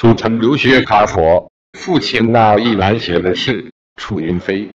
楚城留学哈佛，父亲那一栏写的是楚云飞。